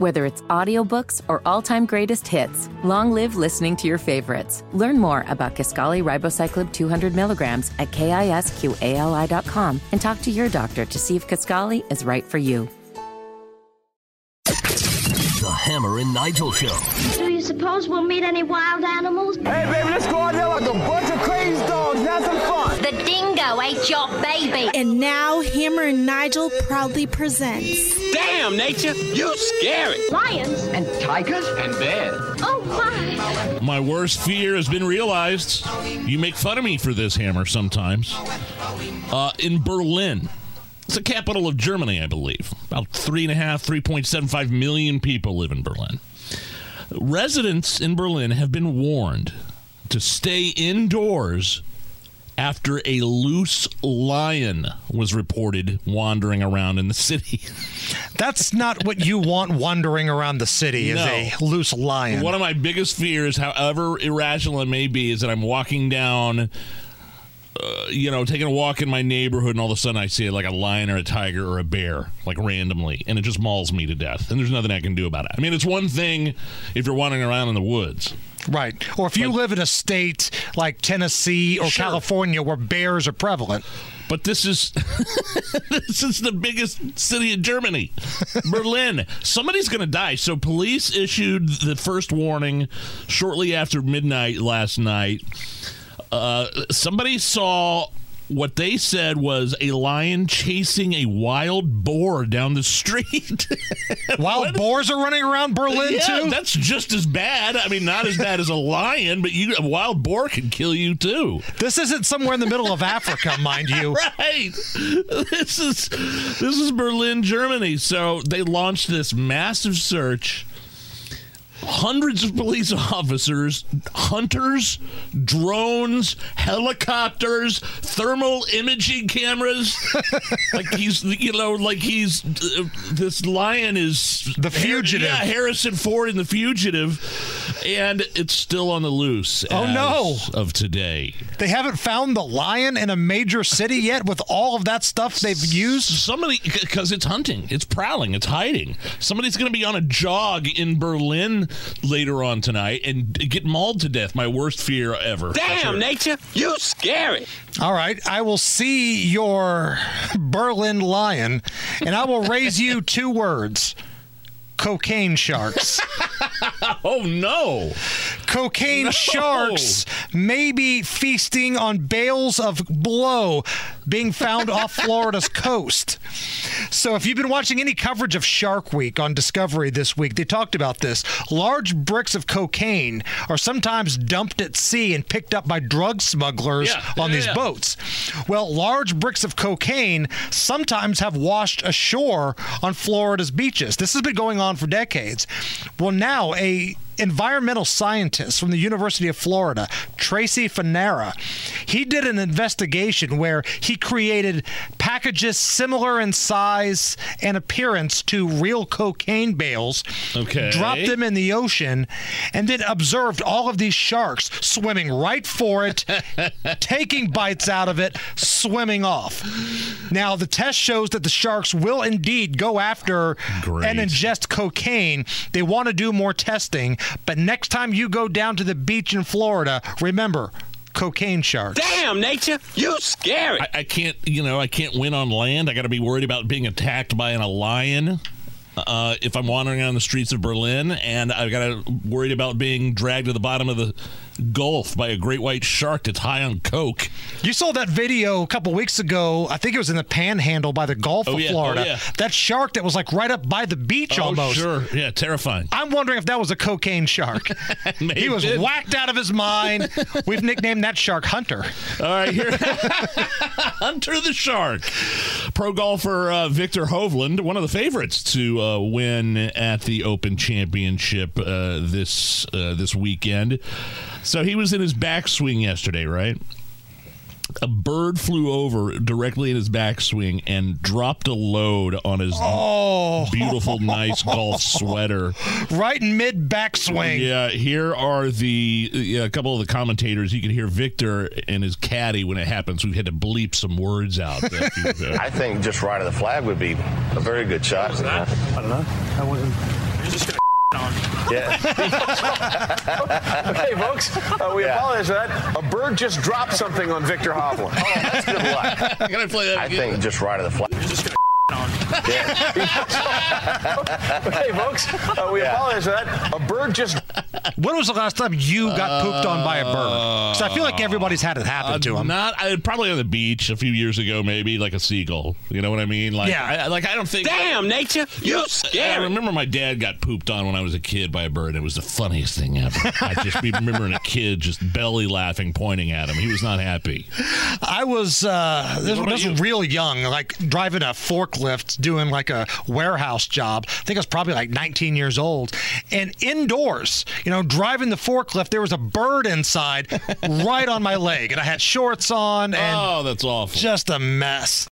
Whether it's audiobooks or all-time greatest hits, long live listening to your favorites. Learn more about Kisqali Ribociclib 200 milligrams at kisqali.com and talk to your doctor to see if Kisqali is right for you. The Hammer and Nigel Show. Do you suppose we'll meet any wild animals? Hey, baby, let's go out there like a bunch The dingo ate your baby. And now Hammer and Nigel proudly presents Damn, nature, you're scary. Lions? And tigers? And bears. Oh, my. My worst fear has been realized. You make fun of me for this, Hammer, sometimes. Uh, in Berlin, it's the capital of Germany, I believe. About three and a half, 3.75 million people live in Berlin. Residents in Berlin have been warned to stay indoors after a loose lion was reported wandering around in the city. That's not what you want wandering around the city is No. a loose lion. One of my biggest fears, however irrational it may be, is that I'm walking down, uh, you know, taking a walk in my neighborhood, and all of a sudden I see like a lion or a tiger or a bear, like randomly, and it just mauls me to death. And there's nothing I can do about it. I mean, it's one thing if you're wandering around in the woods. right. Or if you But- live in a state like Tennessee or Sure. California where bears are prevalent. But this is this is the biggest city in Germany, Berlin. Somebody's going to die. So police issued the first warning shortly after midnight last night. Uh, somebody saw what they said was a lion chasing a wild boar down the street. Wild boars are running around Berlin yeah, too. that's just as bad. I mean, not as bad as a lion, but you a wild boar can kill you too. This isn't somewhere in the middle of Africa, mind you. right. This is this is Berlin, Germany. So they launched this massive search. Hundreds of police officers, hunters, drones, helicopters, thermal imaging cameras. like he's, you know, like he's uh, this lion is The fugitive. Yeah, Harrison Ford in the fugitive, and it's still on the loose. Oh, no. Of today, They haven't found the lion in a major city yet with all of that stuff they've used. somebody because it's hunting it's prowling it's hiding somebody's going to be on a jog in berlin later on tonight and get mauled to death my worst fear ever Damn, nature, you scary. All right, I will see your Berlin lion and I will raise you two words. Cocaine sharks. oh no Cocaine sharks may be feasting on bales of blow being found off Florida's coast. So, if you've been watching any coverage of Shark Week on Discovery this week, they talked about this. Large bricks of cocaine are sometimes dumped at sea and picked up by drug smugglers Yeah, on yeah, these yeah. boats. Well, large bricks of cocaine sometimes have washed ashore on Florida's beaches. This has been going on for decades. Well, now a environmental scientist from the University of Florida, Tracy Fanara, he did an investigation where he created packages similar in size and appearance to real cocaine bales, Okay. dropped them in the ocean, and then observed all of these sharks swimming right for it, taking bites out of it, swimming off. Now, the test shows that the sharks will indeed go after Great. and ingest cocaine. They want to do more testing, but next time you go down to the beach in Florida, remember cocaine sharks. Damn, nature, you scary. I, I can't you know i can't win on land i gotta be worried about being attacked by an, a lion uh, if I'm wandering on the streets of Berlin, and I've got to worried about being dragged to the bottom of the Gulf by a great white shark that's high on coke. You saw that video a couple weeks ago. I think it was in the Panhandle by the Gulf Oh, of yeah. Oh, Florida. yeah. That shark that was like right up by the beach Oh, almost. sure, yeah, terrifying. I'm wondering if that was a cocaine shark. He was whacked out of his mind. We've nicknamed that shark Hunter. All right, here, Hunter the Shark, pro golfer uh, Viktor Hovland, one of the favorites to uh, win at the Open Championship uh, this uh, this weekend. So he was in his backswing yesterday, right? A bird flew over directly in his backswing and dropped a load on his Oh. beautiful, nice golf sweater. Right in mid backswing. Yeah, here are the yeah, a couple of the commentators. You can hear Viktor and his caddy when it happens. We've had to bleep some words out. that you- uh, I think just right of the flag would be a very good shot. I don't know. I wasn't. okay, folks, uh, we apologize for that. A bird just dropped something on Viktor Hovland. Oh, that's good luck. Can I play that I again? think just right of the flag. okay, folks, uh, we Yeah. apologize for that. A bird just. When was the last time you got pooped on by a bird? Because I feel like everybody's had it happen to Uh, them. Not I, probably on the beach a few years ago, maybe like a seagull. You know what I mean? Like, Yeah. I, I- like I don't think. Damn, nature, you I scary. remember my dad got pooped on when I was a kid by a bird. It was the funniest thing ever. I just be remembering a kid just belly laughing, pointing at him. He was not happy. I was uh, this, this was you? real young, like driving a forklift, doing like a warehouse job. I think I was probably like 19 years old, and indoors, you know, driving the forklift, there was a bird inside, right on my leg, and I had shorts on, and Oh, that's awful. just a mess.